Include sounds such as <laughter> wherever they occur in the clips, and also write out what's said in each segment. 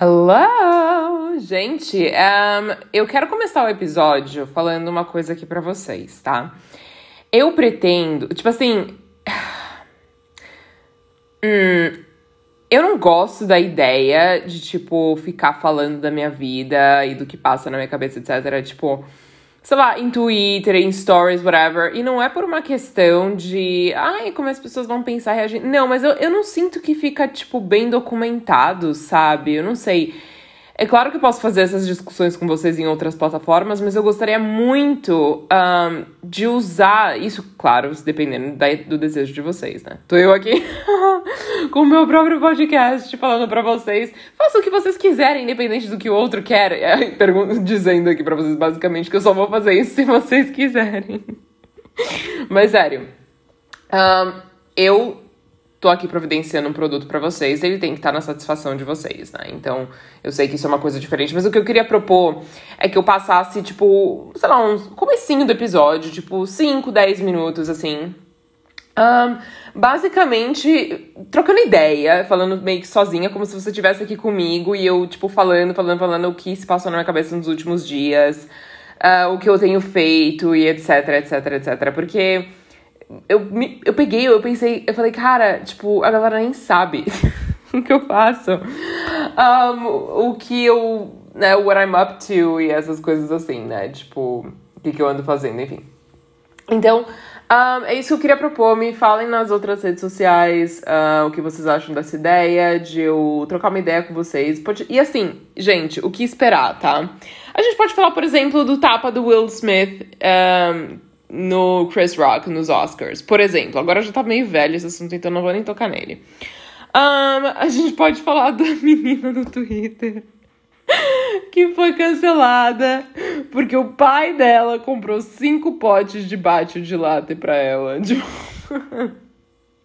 Hello! Gente, um, eu quero começar o episódio falando uma coisa aqui para vocês, tá? Eu pretendo, tipo assim. <sighs> Hum, eu não gosto da ideia de, tipo, ficar falando da minha vida e do que passa na minha cabeça, etc. Tipo, sei lá, em Twitter, em stories, whatever. E não é por uma questão de, ai, como as pessoas vão pensar, reagir. Não, mas eu, eu não sinto que fica, tipo, bem documentado, sabe? Eu não sei. É claro que eu posso fazer essas discussões com vocês em outras plataformas, mas eu gostaria muito um, de usar isso, claro, dependendo da, do desejo de vocês, né? Tô eu aqui <laughs> com o meu próprio podcast falando para vocês. Façam o que vocês quiserem, independente do que o outro quer. <laughs> dizendo aqui para vocês, basicamente, que eu só vou fazer isso se vocês quiserem. <laughs> mas sério, um, eu tô aqui providenciando um produto para vocês, ele tem que estar tá na satisfação de vocês, né? Então, eu sei que isso é uma coisa diferente, mas o que eu queria propor é que eu passasse, tipo, sei lá, um comecinho do episódio, tipo, 5, 10 minutos, assim. Um, basicamente, trocando ideia, falando meio que sozinha, como se você estivesse aqui comigo e eu, tipo, falando, falando, falando o que se passou na minha cabeça nos últimos dias, uh, o que eu tenho feito e etc, etc, etc. Porque eu, me, eu peguei, eu pensei, eu falei, cara, tipo, a galera nem sabe <laughs> o que eu faço. Um, o que eu, né, what I'm up to e essas coisas assim, né? Tipo, o que, que eu ando fazendo, enfim. Então, um, é isso que eu queria propor. Me falem nas outras redes sociais uh, o que vocês acham dessa ideia, de eu trocar uma ideia com vocês. Pode... E assim, gente, o que esperar, tá? A gente pode falar, por exemplo, do tapa do Will Smith, um, no Chris Rock, nos Oscars. Por exemplo, agora já tá meio velho esse assunto, então não vou nem tocar nele. Um, a gente pode falar da <laughs> menina do Twitter que foi cancelada porque o pai dela comprou cinco potes de bate de latte pra ela. <laughs> Tipo,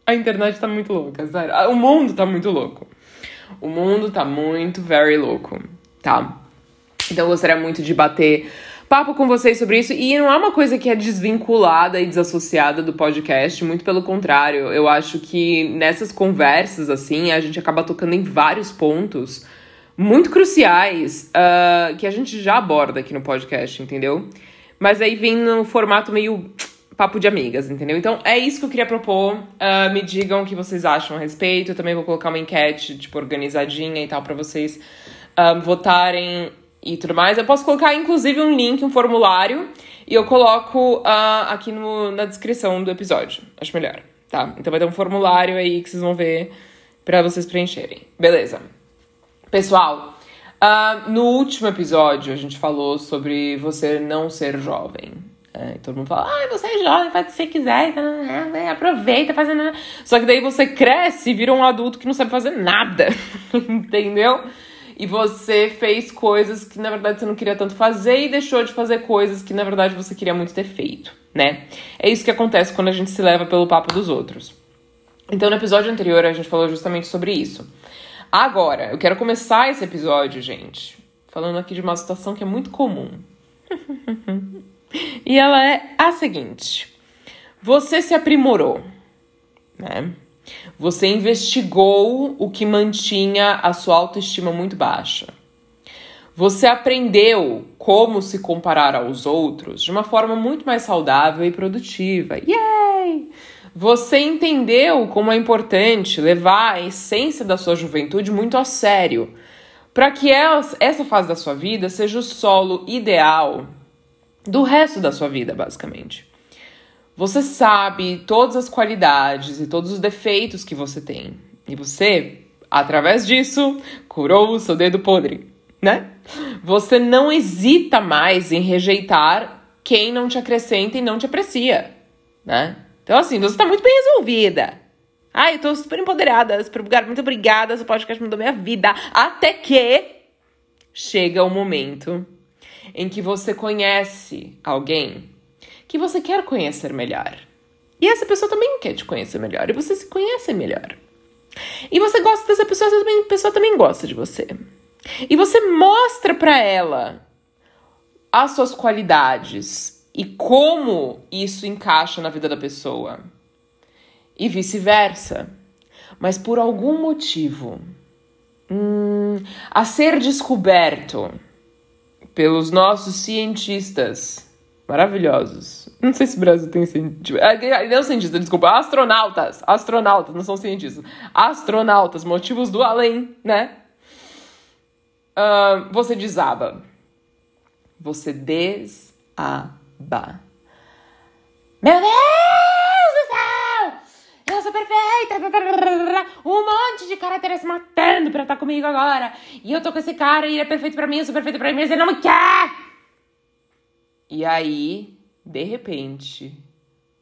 a internet tá muito louca, sério. O mundo tá muito louco. O mundo tá muito, very louco, tá? Então eu gostaria muito de bater papo com vocês sobre isso. E não é uma coisa que é desvinculada e desassociada do podcast, muito pelo contrário. Eu acho que nessas conversas, assim, a gente acaba tocando em vários pontos muito cruciais uh, que a gente já aborda aqui no podcast, entendeu? Mas aí vem no formato meio papo de amigas, entendeu? Então é isso que eu queria propor. Uh, me digam o que vocês acham a respeito. Eu também vou colocar uma enquete, tipo, organizadinha e tal, para vocês uh, votarem e tudo mais. Eu posso colocar, inclusive, um link, um formulário, e eu coloco uh, aqui no, na descrição do episódio. Acho melhor, tá? Então vai ter um formulário aí que vocês vão ver para vocês preencherem. Beleza. Pessoal, uh, no último episódio a gente falou sobre você não ser jovem. É, todo mundo fala, ah, você é jovem, faz o que você quiser, tá, né, né, aproveita, fazendo. Só que daí você cresce e vira um adulto que não sabe fazer nada. <laughs> Entendeu? E você fez coisas que na verdade você não queria tanto fazer e deixou de fazer coisas que na verdade você queria muito ter feito, né? É isso que acontece quando a gente se leva pelo papo dos outros. Então, no episódio anterior, a gente falou justamente sobre isso. Agora, eu quero começar esse episódio, gente, falando aqui de uma situação que é muito comum. <laughs> e ela é a seguinte: você se aprimorou, né? Você investigou o que mantinha a sua autoestima muito baixa. Você aprendeu como se comparar aos outros de uma forma muito mais saudável e produtiva. Yay! Você entendeu como é importante levar a essência da sua juventude muito a sério, para que essa fase da sua vida seja o solo ideal do resto da sua vida, basicamente. Você sabe todas as qualidades e todos os defeitos que você tem. E você, através disso, curou o seu dedo podre, né? Você não hesita mais em rejeitar quem não te acrescenta e não te aprecia, né? Então, assim, você tá muito bem resolvida. Ai, eu tô super empoderada, super muito obrigada, esse podcast mudou minha vida. Até que chega o momento em que você conhece alguém que você quer conhecer melhor. E essa pessoa também quer te conhecer melhor. E você se conhece melhor. E você gosta dessa pessoa, essa pessoa também gosta de você. E você mostra para ela as suas qualidades e como isso encaixa na vida da pessoa. E vice-versa. Mas por algum motivo, hum, a ser descoberto pelos nossos cientistas maravilhosos. Não sei se o Brasil tem cientista. Ah, não cientista, desculpa. Astronautas. Astronautas, não são cientistas. Astronautas, motivos do além, né? Uh, você desaba. Você desaba. Meu Deus do céu! Eu sou perfeita! Um monte de cara se matando pra estar comigo agora. E eu tô com esse cara e ele é perfeito pra mim, eu sou perfeita pra mim, mas ele não me quer! E aí, de repente,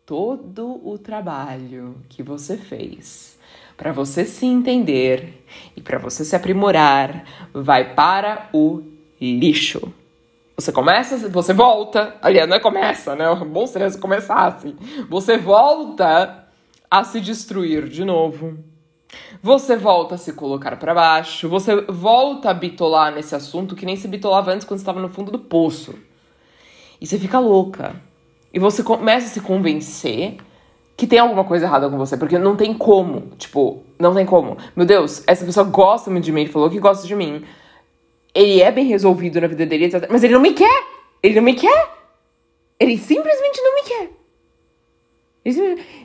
todo o trabalho que você fez para você se entender e para você se aprimorar vai para o lixo. Você começa, você volta, aliás, não é começa, né? <laughs> Bom seria se começasse. Você volta a se destruir de novo. Você volta a se colocar para baixo, você volta a bitolar nesse assunto que nem se bitolava antes quando estava no fundo do poço. E você fica louca. E você começa a se convencer que tem alguma coisa errada com você, porque não tem como. Tipo, não tem como. Meu Deus, essa pessoa gosta muito de mim, ele falou que gosta de mim ele é bem resolvido na vida dele. Mas ele não me quer! Ele não me quer! Ele simplesmente não me quer.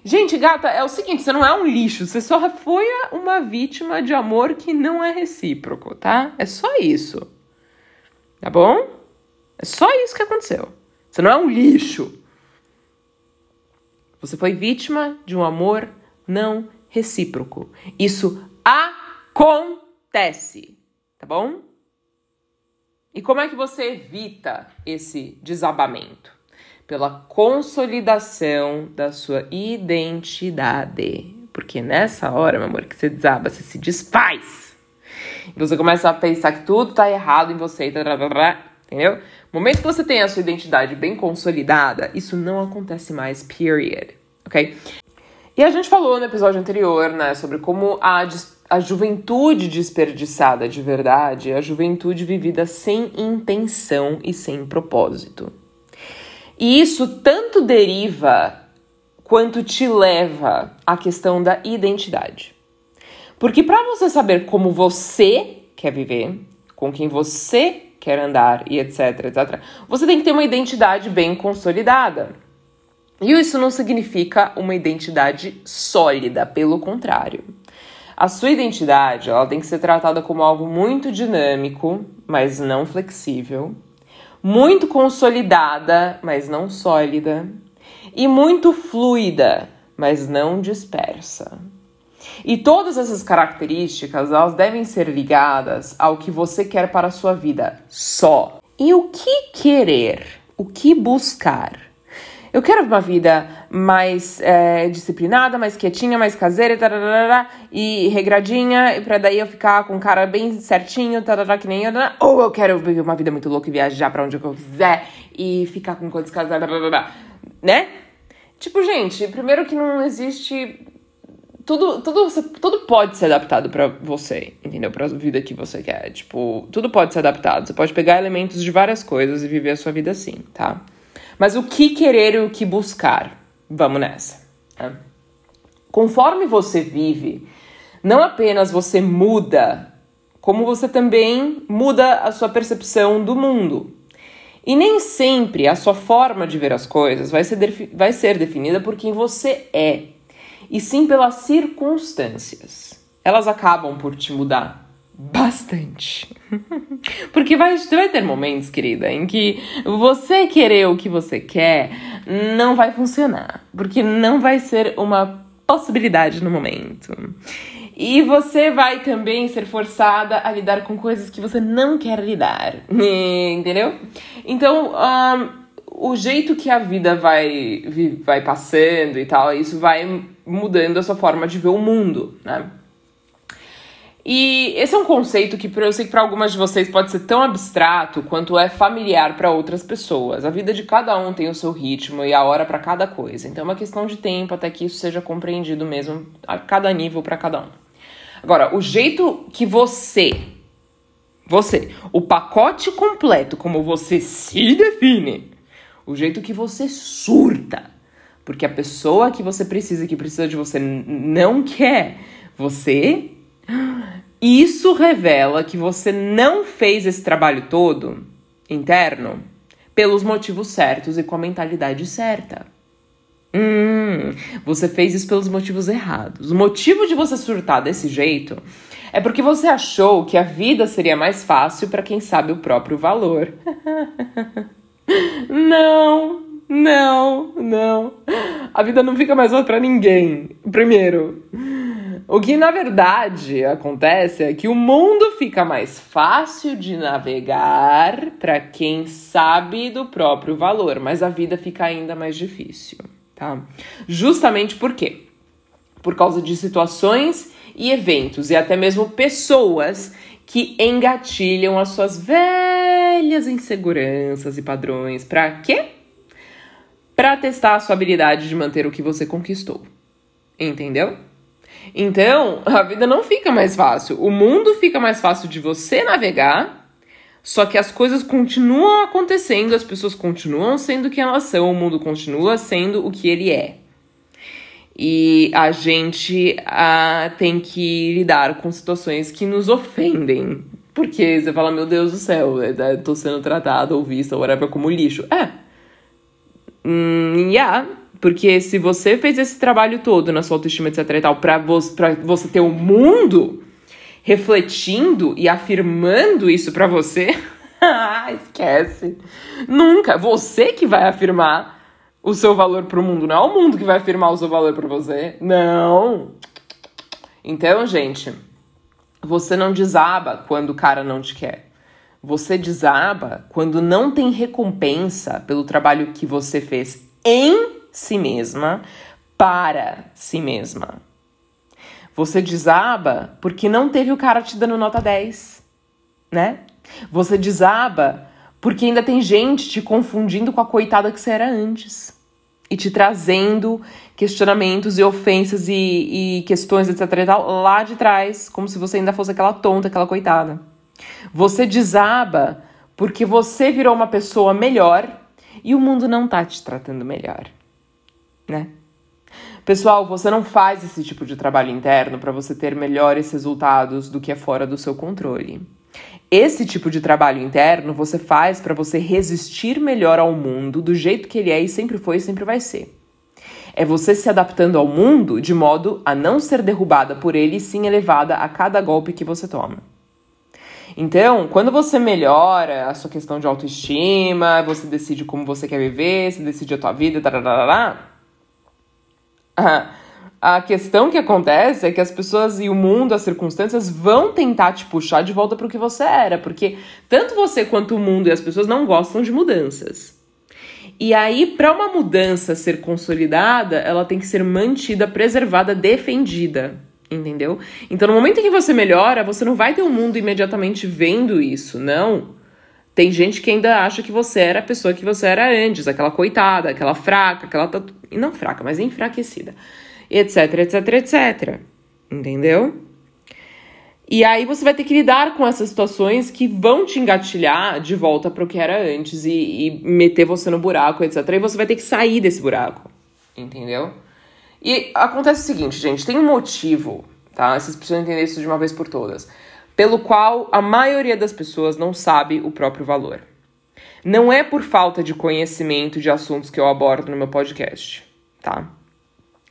Gente, gata, é o seguinte: você não é um lixo, você só foi uma vítima de amor que não é recíproco, tá? É só isso. Tá bom? É só isso que aconteceu. Você não é um lixo. Você foi vítima de um amor não recíproco. Isso acontece, tá bom? E como é que você evita esse desabamento? Pela consolidação da sua identidade. Porque nessa hora, meu amor, que você desaba, você se desfaz. E você começa a pensar que tudo tá errado em você, entendeu? No momento que você tem a sua identidade bem consolidada, isso não acontece mais, period. Ok? E a gente falou no episódio anterior, né, sobre como a a juventude desperdiçada de verdade é a juventude vivida sem intenção e sem propósito. E isso tanto deriva quanto te leva à questão da identidade. Porque para você saber como você quer viver, com quem você quer andar e etc, etc, você tem que ter uma identidade bem consolidada. E isso não significa uma identidade sólida, pelo contrário. A sua identidade, ela tem que ser tratada como algo muito dinâmico, mas não flexível, muito consolidada, mas não sólida, e muito fluida, mas não dispersa. E todas essas características, elas devem ser ligadas ao que você quer para a sua vida só. E o que querer? O que buscar? Eu quero uma vida mais é, disciplinada, mais quietinha, mais caseira, e regradinha, pra daí eu ficar com o cara bem certinho, tararara, que nem eu. Ou eu quero viver uma vida muito louca e viajar pra onde eu quiser e ficar com coisas casadas, né? Tipo, gente, primeiro que não existe tudo, tudo, tudo pode ser adaptado para você, entendeu? Para a vida que você quer. Tipo, tudo pode ser adaptado. Você pode pegar elementos de várias coisas e viver a sua vida assim, tá? Mas o que querer e o que buscar? Vamos nessa. Tá? Conforme você vive, não apenas você muda, como você também muda a sua percepção do mundo. E nem sempre a sua forma de ver as coisas vai ser, vai ser definida por quem você é, e sim pelas circunstâncias. Elas acabam por te mudar bastante. <laughs> Porque vai, vai ter momentos, querida, em que você querer o que você quer não vai funcionar. Porque não vai ser uma possibilidade no momento. E você vai também ser forçada a lidar com coisas que você não quer lidar. <laughs> Entendeu? Então, um, o jeito que a vida vai, vai passando e tal, isso vai mudando a sua forma de ver o mundo, né? E esse é um conceito que eu sei que para algumas de vocês pode ser tão abstrato quanto é familiar para outras pessoas. A vida de cada um tem o seu ritmo e a hora para cada coisa. Então é uma questão de tempo até que isso seja compreendido mesmo a cada nível para cada um. Agora, o jeito que você você, o pacote completo como você se define, o jeito que você surta, porque a pessoa que você precisa, que precisa de você não quer, você Isso revela que você não fez esse trabalho todo interno pelos motivos certos e com a mentalidade certa. Hum, você fez isso pelos motivos errados. O motivo de você surtar desse jeito é porque você achou que a vida seria mais fácil para quem sabe o próprio valor. <laughs> não, não, não. A vida não fica mais fácil para ninguém. Primeiro, o que na verdade acontece é que o mundo fica mais fácil de navegar para quem sabe do próprio valor, mas a vida fica ainda mais difícil, tá? Justamente por quê? Por causa de situações e eventos e até mesmo pessoas que engatilham as suas velhas inseguranças e padrões. Para quê? Para testar a sua habilidade de manter o que você conquistou. Entendeu? Então, a vida não fica mais fácil. O mundo fica mais fácil de você navegar, só que as coisas continuam acontecendo, as pessoas continuam sendo quem elas são, o mundo continua sendo o que ele é. E a gente ah, tem que lidar com situações que nos ofendem. Porque você fala, meu Deus do céu, eu é, tô sendo tratado ou vista ou whatever como lixo. É. Hum, yeah, porque se você fez esse trabalho todo na sua autoestima, etc e tal, pra você, pra você ter o um mundo refletindo e afirmando isso pra você, <laughs> esquece. Nunca. Você que vai afirmar o seu valor pro mundo, não é o mundo que vai afirmar o seu valor pra você. Não. Então, gente, você não desaba quando o cara não te quer. Você desaba quando não tem recompensa pelo trabalho que você fez em si mesma para si mesma. Você desaba porque não teve o cara te dando nota 10, né? Você desaba porque ainda tem gente te confundindo com a coitada que você era antes. E te trazendo questionamentos e ofensas e, e questões, etc. E tal, lá de trás, como se você ainda fosse aquela tonta, aquela coitada. Você desaba porque você virou uma pessoa melhor e o mundo não tá te tratando melhor né? Pessoal, você não faz esse tipo de trabalho interno para você ter melhores resultados do que é fora do seu controle. Esse tipo de trabalho interno você faz para você resistir melhor ao mundo do jeito que ele é e sempre foi e sempre vai ser. É você se adaptando ao mundo de modo a não ser derrubada por ele e sim elevada a cada golpe que você toma. Então, quando você melhora a sua questão de autoestima, você decide como você quer viver, você decide a tua vida, tarará, a questão que acontece é que as pessoas e o mundo, as circunstâncias vão tentar te puxar de volta para o que você era, porque tanto você quanto o mundo e as pessoas não gostam de mudanças. E aí, para uma mudança ser consolidada, ela tem que ser mantida, preservada, defendida. Entendeu? Então, no momento em que você melhora, você não vai ter o um mundo imediatamente vendo isso, não. Tem gente que ainda acha que você era a pessoa que você era antes, aquela coitada, aquela fraca, aquela. Não fraca, mas enfraquecida. Etc, etc, etc. Entendeu? E aí você vai ter que lidar com essas situações que vão te engatilhar de volta para o que era antes e, e, meter você no buraco, etc. E você vai ter que sair desse buraco. Entendeu? E acontece o seguinte, gente, tem um motivo, tá? Vocês precisam entender isso de uma vez por todas pelo qual a maioria das pessoas não sabe o próprio valor. Não é por falta de conhecimento de assuntos que eu abordo no meu podcast, tá?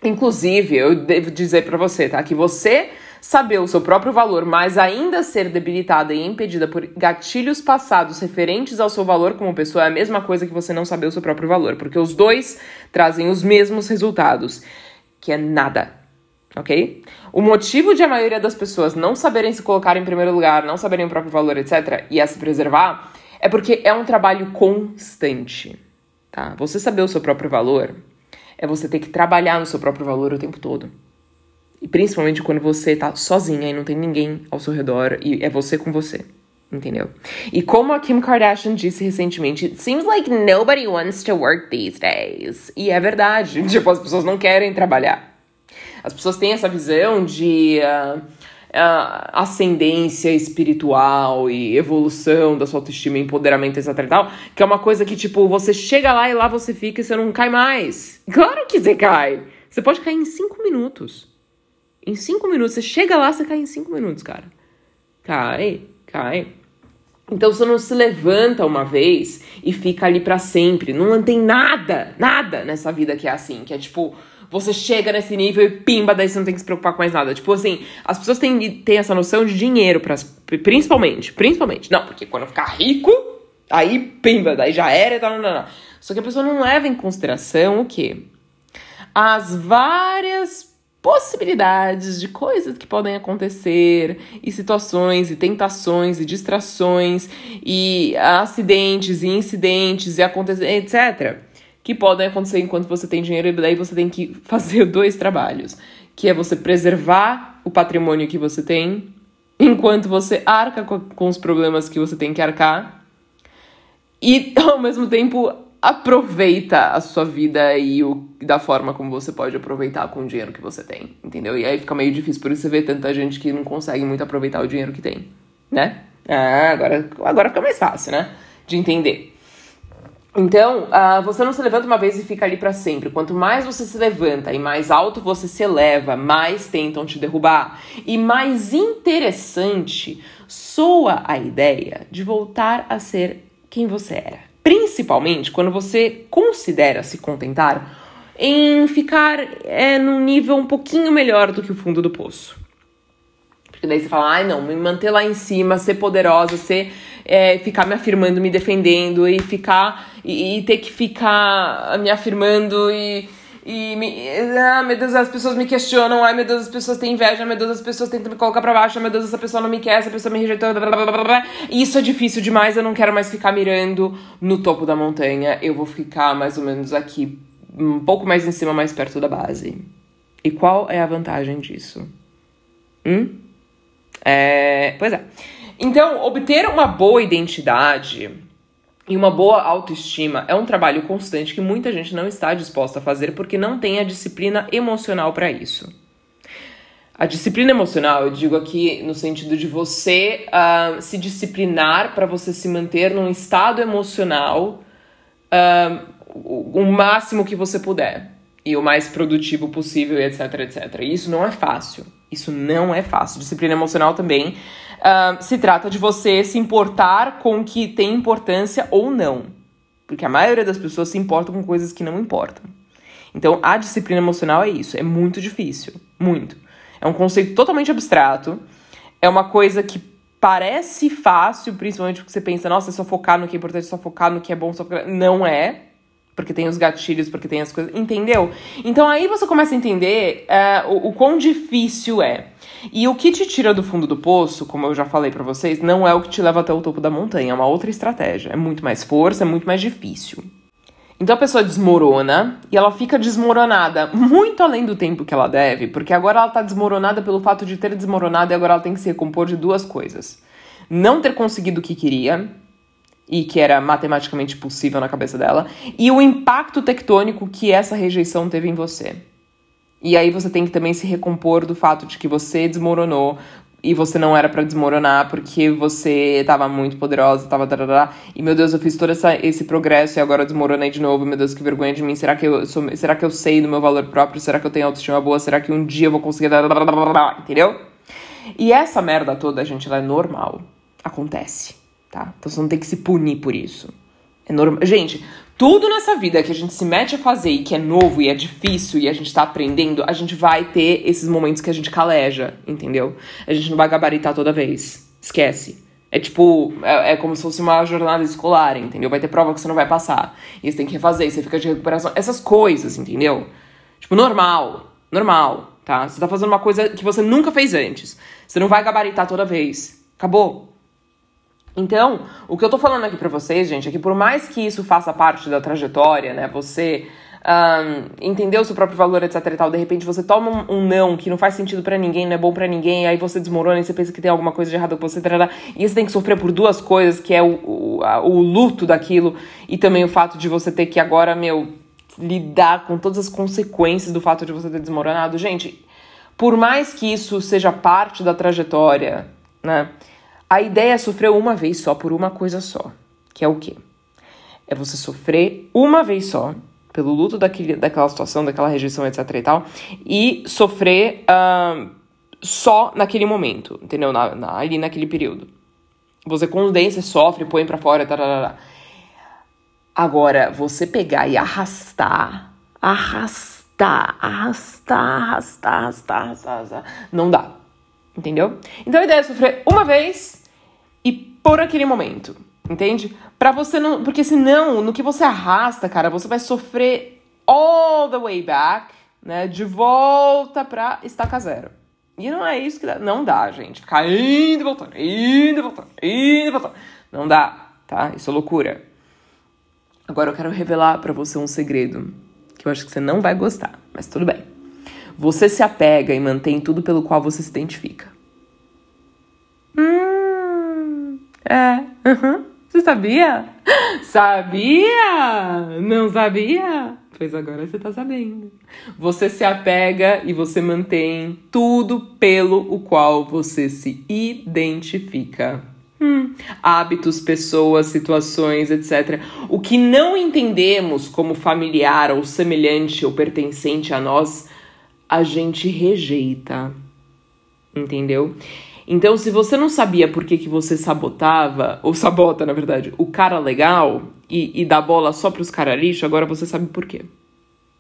Inclusive, eu devo dizer para você, tá, que você saber o seu próprio valor, mas ainda ser debilitada e impedida por gatilhos passados referentes ao seu valor como pessoa é a mesma coisa que você não saber o seu próprio valor, porque os dois trazem os mesmos resultados, que é nada ok? O motivo de a maioria das pessoas não saberem se colocar em primeiro lugar, não saberem o próprio valor, etc., e a se preservar, é porque é um trabalho constante, tá? Você saber o seu próprio valor é você ter que trabalhar no seu próprio valor o tempo todo. E principalmente quando você tá sozinha e não tem ninguém ao seu redor e é você com você. Entendeu? E como a Kim Kardashian disse recentemente, it seems like nobody wants to work these days. E é verdade. <laughs> Tipo, as pessoas não querem trabalhar. As pessoas têm essa visão de uh, uh, ascendência espiritual e evolução da sua autoestima, empoderamento, etc e tal, que é uma coisa que, tipo, você chega lá e lá você fica e você não cai mais. Claro que você cai! Você pode cair em cinco minutos. Em cinco minutos. Você chega lá, você cai em cinco minutos, cara. Cai, cai. Então você não se levanta uma vez e fica ali para sempre. Não tem nada, nada nessa vida que é assim, que é tipo, você chega nesse nível e pimba, daí você não tem que se preocupar com mais nada. Tipo assim, as pessoas têm, têm essa noção de dinheiro, pra, principalmente, principalmente. Não, porque quando ficar rico, aí pimba, daí já era e tal, não, não, não. Só que a pessoa não leva em consideração o quê? As várias possibilidades de coisas que podem acontecer, e situações, e tentações, e distrações, e acidentes, e incidentes, e acontecer, etc. Que podem acontecer enquanto você tem dinheiro, e daí você tem que <laughs> fazer dois trabalhos. Que é você preservar o patrimônio que você tem, enquanto você arca com os problemas que você tem que arcar, e <laughs> ao mesmo tempo aproveita a sua vida e o, da forma como você pode aproveitar com o dinheiro que você tem, entendeu? E aí fica meio difícil, por isso você vê tanta gente que não consegue muito aproveitar o dinheiro que tem, né? Ah, agora, agora fica mais fácil, né? De entender. Então, uh, você não se levanta uma vez e fica ali para sempre. Quanto mais você se levanta e mais alto você se eleva, mais tentam te derrubar. E mais interessante soa a ideia de voltar a ser quem você era. Principalmente quando você considera se contentar em ficar é, num nível um pouquinho melhor do que o fundo do poço. Porque daí você fala, ai não, me manter lá em cima, ser poderosa, ser, é, ficar me afirmando, me defendendo e ficar e, e ter que ficar me afirmando e e me, ah, meu Deus, as pessoas me questionam, ai meu Deus, as pessoas têm inveja, meu Deus, as pessoas tentam me colocar pra baixo, meu Deus, essa pessoa não me quer, essa pessoa me rejeitou, blá, blá, blá, blá. Isso é difícil demais, eu não quero mais ficar mirando no topo da montanha, eu vou ficar mais ou menos aqui, um pouco mais em cima, mais perto da base. E qual é a vantagem disso? Hum? É, pois é. Então, obter uma boa identidade e uma boa autoestima é um trabalho constante que muita gente não está disposta a fazer porque não tem a disciplina emocional para isso. A disciplina emocional, eu digo aqui no sentido de você uh, se disciplinar para você se manter num estado emocional uh, o máximo que você puder e o mais produtivo possível, etc, etc. E isso não é fácil. Isso não é fácil. Disciplina emocional também uh, se trata de você se importar com o que tem importância ou não. Porque a maioria das pessoas se importam com coisas que não importam. Então, a disciplina emocional é isso. É muito difícil. Muito. É um conceito totalmente abstrato. É uma coisa que parece fácil, principalmente porque você pensa, nossa, é só focar no que é importante, é só focar no que é bom, só focar... Não é porque tem os gatilhos, porque tem as coisas. Entendeu? Então aí você começa a entender uh, o, o quão difícil é. E o que te tira do fundo do poço, como eu já falei para vocês, não é o que te leva até o topo da montanha, é uma outra estratégia. É muito mais força, é muito mais difícil. Então a pessoa desmorona e ela fica desmoronada muito além do tempo que ela deve, porque agora ela tá desmoronada pelo fato de ter desmoronado e agora ela tem que se recompor de duas coisas: não ter conseguido o que queria e que era matematicamente possível na cabeça dela, e o impacto tectônico que essa rejeição teve em você. E aí você tem que também se recompor do fato de que você desmoronou e você não era para desmoronar porque você estava muito poderosa, tava tarará, e meu Deus, eu fiz todo essa, esse progresso e agora desmoronei de novo, meu Deus, que vergonha de mim. Será que eu sou, será que eu sei do meu valor próprio? Será que eu tenho autoestima boa? Será que um dia eu vou conseguir entendeu? E essa merda toda, gente, ela é normal. Acontece tá? Então você não tem que se punir por isso. É normal. Gente, tudo nessa vida que a gente se mete a fazer e que é novo e é difícil e a gente tá aprendendo, a gente vai ter esses momentos que a gente caleja, entendeu? A gente não vai gabaritar toda vez. Esquece. É tipo, é, é, como se fosse uma jornada escolar, entendeu? Vai ter prova que você não vai passar. E você tem que refazer, você fica de recuperação. Essas coisas, entendeu? Tipo, normal. Normal, tá? Você tá fazendo uma coisa que você nunca fez antes. Você não vai gabaritar toda vez. Acabou. Então, o que eu tô falando aqui pra vocês, gente, é que por mais que isso faça parte da trajetória, né, você um, entender o seu próprio valor, etc e tal, de repente você toma um, um não que não faz sentido para ninguém, não é bom para ninguém, aí você desmorona e você pensa que tem alguma coisa de errado com você, tarará, e você tem que sofrer por duas coisas, que é o, o, a, o luto daquilo e também o fato de você ter que agora, meu, lidar com todas as consequências do fato de você ter desmoronado. Gente, por mais que isso seja parte da trajetória, né, a ideia é sofrer uma vez só por uma coisa só, que é o quê? É você sofrer uma vez só pelo luto daquele, daquela situação, daquela rejeição, etc e tal, e sofrer uh, só naquele momento, entendeu? Na, na, ali naquele período. Você condensa, sofre, põe pra fora, tarará. Agora, você pegar e arrastar, arrastar, arrastar, arrastar, arrastar, arrastar, arrastar não dá. Entendeu? Então a ideia é sofrer uma vez e por aquele momento. Entende? Pra você não. Porque senão, no que você arrasta, cara, você vai sofrer all the way back, né? De volta pra estaca zero. E não é isso que dá. Não dá, gente. Ficar indo e voltando, indo e voltando, indo e voltando. Não dá, tá? Isso é loucura. Agora eu quero revelar para você um segredo que eu acho que você não vai gostar, mas tudo bem. Você se apega e mantém tudo pelo qual você se identifica. Hum, é. Você sabia? Sabia? Não sabia? Pois agora você tá sabendo. Você se apega e você mantém tudo pelo o qual você se identifica. Hum, hábitos, pessoas, situações, etc. O que não entendemos como familiar ou semelhante ou pertencente a nós, a gente rejeita. Entendeu? Então, se você não sabia por que, que você sabotava, ou sabota, na verdade, o cara legal e, e dá bola só pros caras lixo, agora você sabe por quê.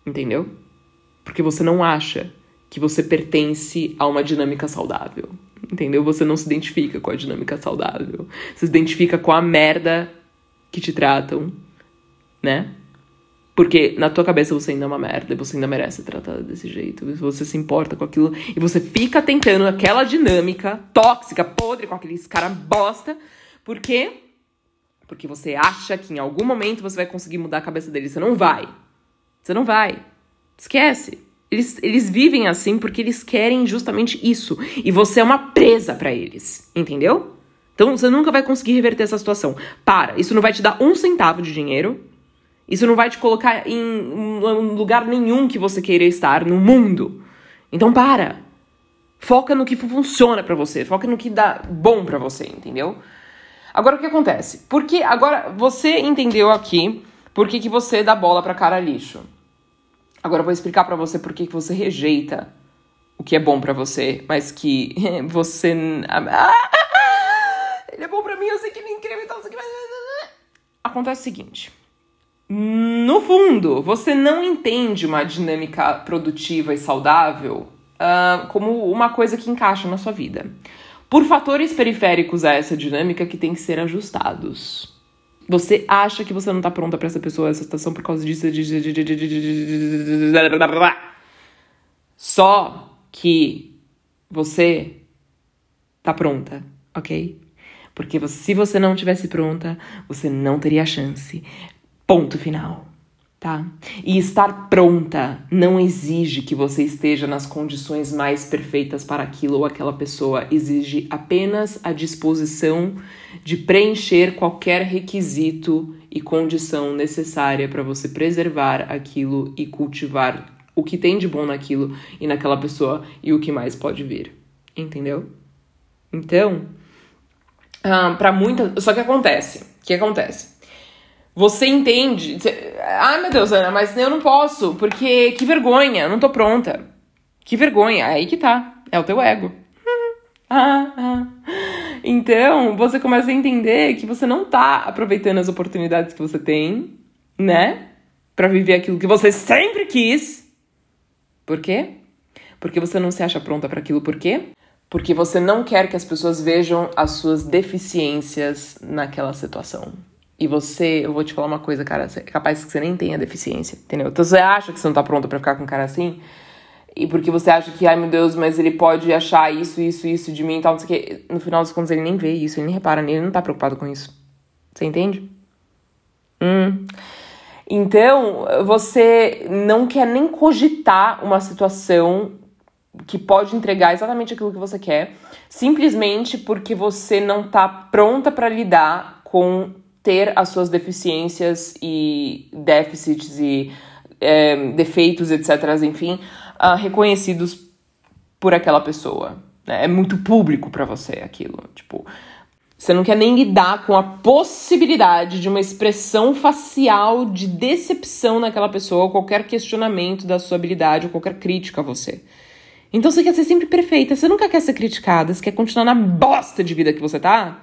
Entendeu? Porque você não acha que você pertence a uma dinâmica saudável entendeu? Você não se identifica com a dinâmica saudável. Você se identifica com a merda que te tratam, né? Porque na tua cabeça você ainda é uma merda, você ainda merece ser tratada desse jeito. Você se importa com aquilo e você fica tentando aquela dinâmica tóxica, podre, com aqueles cara bosta. Por quê? Porque você acha que em algum momento você vai conseguir mudar a cabeça deles. Você não vai. Você não vai. Esquece. Eles, eles vivem assim porque eles querem justamente isso. E você é uma presa para eles. Entendeu? Então você nunca vai conseguir reverter essa situação. Para. Isso não vai te dar um centavo de dinheiro. Isso não vai te colocar em lugar nenhum que você queira estar no mundo. Então para. Foca no que funciona para você. Foca no que dá bom para você, entendeu? Agora o que acontece? Porque agora você entendeu aqui por que, que você dá bola pra cara lixo. Agora eu vou explicar para você por que você rejeita o que é bom para você, mas que <laughs> você. Ele é bom para mim, eu sei que ele é incrível, então sei que. Acontece o seguinte. No fundo, você não entende uma dinâmica produtiva e saudável uh, como uma coisa que encaixa na sua vida. Por fatores periféricos a essa dinâmica que tem que ser ajustados. Você acha que você não tá pronta para essa pessoa, essa situação por causa disso. Só que você tá pronta, ok? Porque se você não tivesse pronta, você não teria chance. Ponto final tá? E estar pronta não exige que você esteja nas condições mais perfeitas para aquilo ou aquela pessoa, exige apenas a disposição de preencher qualquer requisito e condição necessária para você preservar aquilo e cultivar o que tem de bom naquilo e naquela pessoa e o que mais pode vir. Entendeu? Então, ah, para muitas. Só que acontece. O que acontece? Você entende. Ai, meu Deus, Ana, mas eu não posso, porque que vergonha, não tô pronta. Que vergonha, aí que tá. É o teu ego. <laughs> ah, ah. Então, você começa a entender que você não tá aproveitando as oportunidades que você tem, né? Para viver aquilo que você sempre quis. Por quê? Porque você não se acha pronta para aquilo. Por quê? Porque você não quer que as pessoas vejam as suas deficiências naquela situação. E você, eu vou te falar uma coisa, cara, é capaz que você nem tenha deficiência, entendeu? Então você acha que você não tá pronta para ficar com um cara assim, e porque você acha que, ai meu Deus, mas ele pode achar isso, isso, isso de mim e tal, não sei o que. No final das contas, ele nem vê isso, ele nem repara nele, ele não tá preocupado com isso. Você entende? Hum. Então, você não quer nem cogitar uma situação que pode entregar exatamente aquilo que você quer, simplesmente porque você não tá pronta para lidar com ter as suas deficiências e déficits e é, defeitos, etc., enfim, uh, reconhecidos por aquela pessoa. Né? É muito público para você aquilo. Tipo, você não quer nem lidar com a possibilidade de uma expressão facial de decepção naquela pessoa, ou qualquer questionamento da sua habilidade, ou qualquer crítica a você. Então você quer ser sempre perfeita, você nunca quer ser criticada, você quer continuar na bosta de vida que você tá,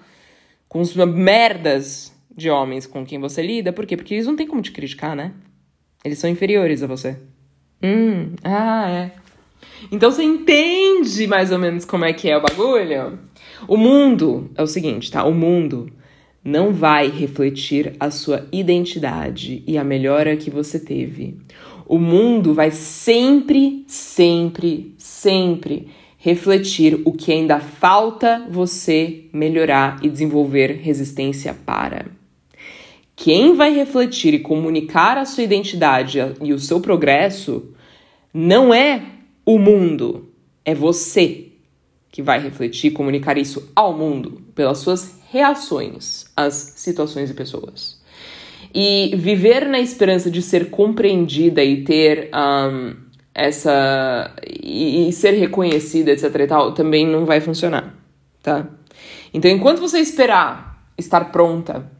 com as merdas de homens com quem você lida. Por quê? Porque eles não têm como te criticar, né? Eles são inferiores a você. Hum, ah, é. Então você entende mais ou menos como é que é o bagulho? O mundo é o seguinte, tá? O mundo não vai refletir a sua identidade e a melhora que você teve. O mundo vai sempre, sempre, sempre refletir o que ainda falta você melhorar e desenvolver resistência para. Quem vai refletir e comunicar a sua identidade e o seu progresso não é o mundo, é você que vai refletir e comunicar isso ao mundo pelas suas reações às situações e pessoas. E viver na esperança de ser compreendida e ter um, essa. E, e, ser reconhecida, etc e tal, também não vai funcionar, tá? Então, enquanto você esperar estar pronta,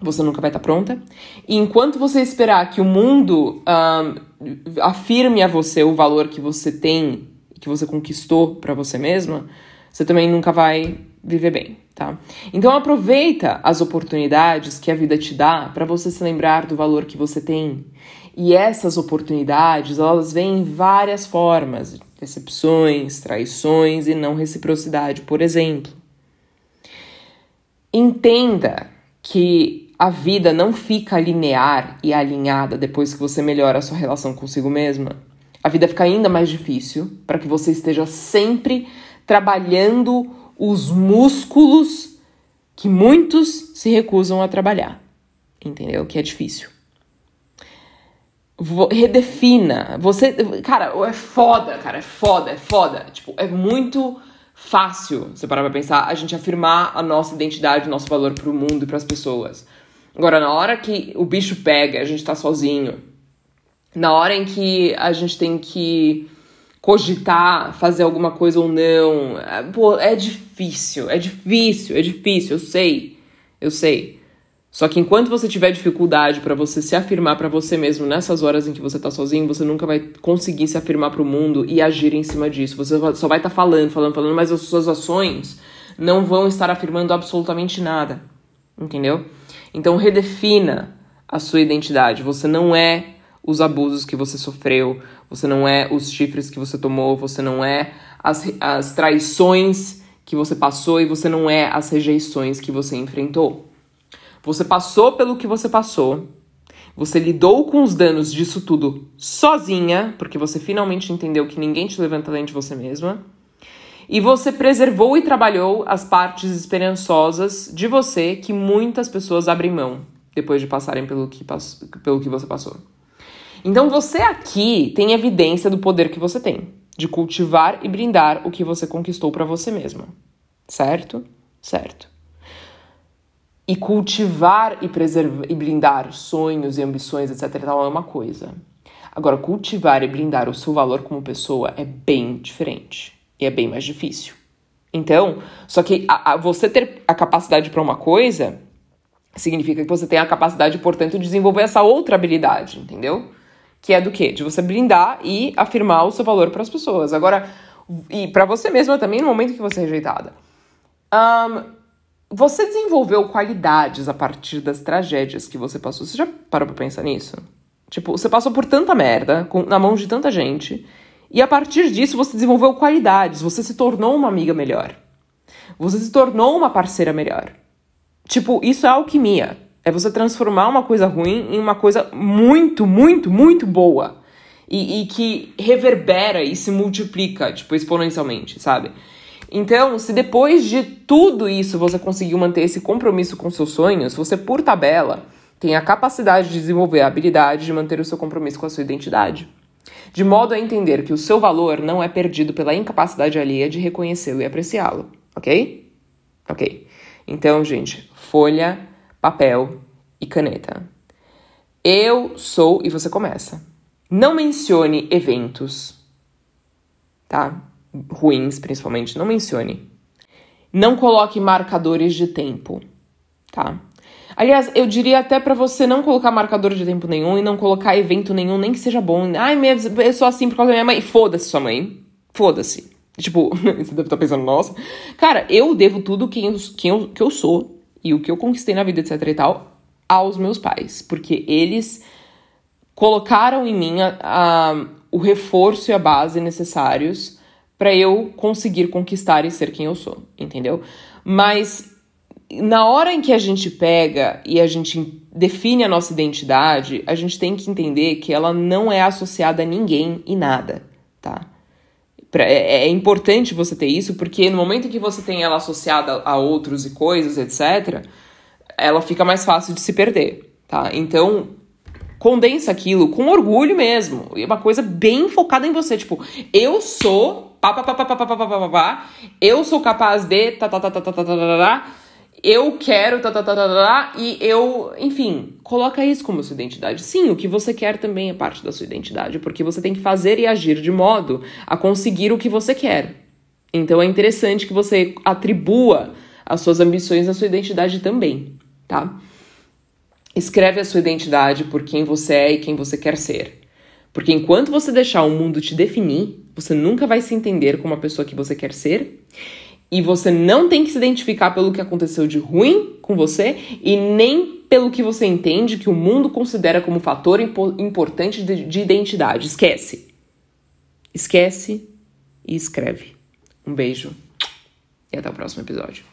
você nunca vai estar pronta. E enquanto você esperar que o mundo um, afirme a você o valor que você tem, que você conquistou para você mesma, você também nunca vai viver bem, tá? Então aproveita as oportunidades que a vida te dá para você se lembrar do valor que você tem. E essas oportunidades, elas vêm em várias formas, decepções, traições e não reciprocidade, por exemplo. Entenda que a vida não fica linear e alinhada depois que você melhora a sua relação consigo mesma. A vida fica ainda mais difícil para que você esteja sempre trabalhando os músculos que muitos se recusam a trabalhar. Entendeu? Que é difícil. redefina. Você. Cara, é foda, cara. É foda, é foda. Tipo, é muito fácil, você parar pra pensar, a gente afirmar a nossa identidade, o nosso valor pro mundo e pras pessoas. Agora, na hora que o bicho pega, a gente tá sozinho, na hora em que a gente tem que cogitar fazer alguma coisa ou não. É, pô, é difícil, é difícil, é difícil, eu sei. Eu sei. Só que enquanto você tiver dificuldade para você se afirmar para você mesmo nessas horas em que você tá sozinho, você nunca vai conseguir se afirmar para o mundo e agir em cima disso. Você só vai estar tá falando, falando, falando, mas as suas ações não vão estar afirmando absolutamente nada. Entendeu? Então redefina a sua identidade. Você não é os abusos que você sofreu, você não é os chifres que você tomou, você não é as, as traições que você passou e você não é as rejeições que você enfrentou. Você passou pelo que você passou, você lidou com os danos disso tudo sozinha, porque você finalmente entendeu que ninguém te levanta além de você mesma. E você preservou e trabalhou as partes esperançosas de você que muitas pessoas abrem mão depois de passarem pelo que, pelo que você passou. Então você aqui tem evidência do poder que você tem de cultivar e brindar o que você conquistou para você mesma. Certo? Certo. E cultivar e preservar e blindar sonhos e ambições, etc, tal, é uma coisa. Agora, cultivar e blindar o seu valor como pessoa é bem diferente. E é bem mais difícil. Então, só que a, a, você ter a capacidade para uma coisa significa que você tem a capacidade, portanto, de desenvolver essa outra habilidade, entendeu? que é do quê? De você blindar e afirmar o seu valor para as pessoas. Agora, e para você mesma também no momento que você é rejeitada. Um, você desenvolveu qualidades a partir das tragédias que você passou. Você já parou pra pensar nisso? Tipo, você passou por tanta merda, com, na mão de tanta gente, e a partir disso você desenvolveu qualidades, você se tornou uma amiga melhor. Você se tornou uma parceira melhor. Tipo, isso é alquimia. É você transformar uma coisa ruim em uma coisa muito, muito, muito boa. E, e, que reverbera e se multiplica, tipo, exponencialmente, sabe? Então, se depois de tudo isso você conseguiu manter esse compromisso com seus sonhos, você, por tabela, tem a capacidade de desenvolver a habilidade de manter o seu compromisso com a sua identidade. De modo a entender que o seu valor não é perdido pela incapacidade alheia de reconhecê-lo e apreciá-lo, ok? Ok. Então, gente, folha papel e caneta. Eu sou e você começa. Não mencione eventos, tá? Ruins, principalmente. Não mencione. Não coloque marcadores de tempo, tá? Aliás, eu diria até para você não colocar marcador de tempo nenhum e não colocar evento nenhum, nem que seja bom. Ai, eu sou assim por causa da minha mãe. Foda-se sua mãe. Foda-se. Tipo, <laughs> você deve estar pensando, nossa. Cara, eu devo tudo quem eu, quem eu, que eu sou e o que eu conquistei na vida, etc e tal, aos meus pais. Porque eles colocaram em mim a, a, o reforço e a base necessários para eu conseguir conquistar e ser quem eu sou, entendeu? Mas na hora em que a gente pega e a gente define a nossa identidade, a gente tem que entender que ela não é associada a ninguém e nada, tá? É, é importante você ter isso, porque no momento em que você tem ela associada a outros e coisas, etc., ela fica mais fácil de se perder, tá? Então, condensa aquilo com orgulho mesmo. E uma coisa bem focada em você. Tipo, eu sou. Pá, pá, pá, pá, pá, pá, pá, pá, pá, eu sou capaz de. Tá, tá, tá, tá, tá, tá, tá, tá, tá, eu quero, tá, tá, tá, tá, tá, e eu, enfim, coloca isso como sua identidade. Sim, o que você quer também é parte da sua identidade, porque você tem que fazer e agir de modo a conseguir o que você quer. Então é interessante que você atribua as suas ambições à sua identidade também, tá? Escreve a sua identidade por quem você é e quem você quer ser. Porque enquanto você deixar o mundo te definir, você nunca vai se entender como a pessoa que você quer ser e você não tem que se identificar pelo que aconteceu de ruim com você e nem pelo que você entende que o mundo considera como fator impo importante de, de identidade. Esquece. Esquece e escreve. Um beijo e até o próximo episódio.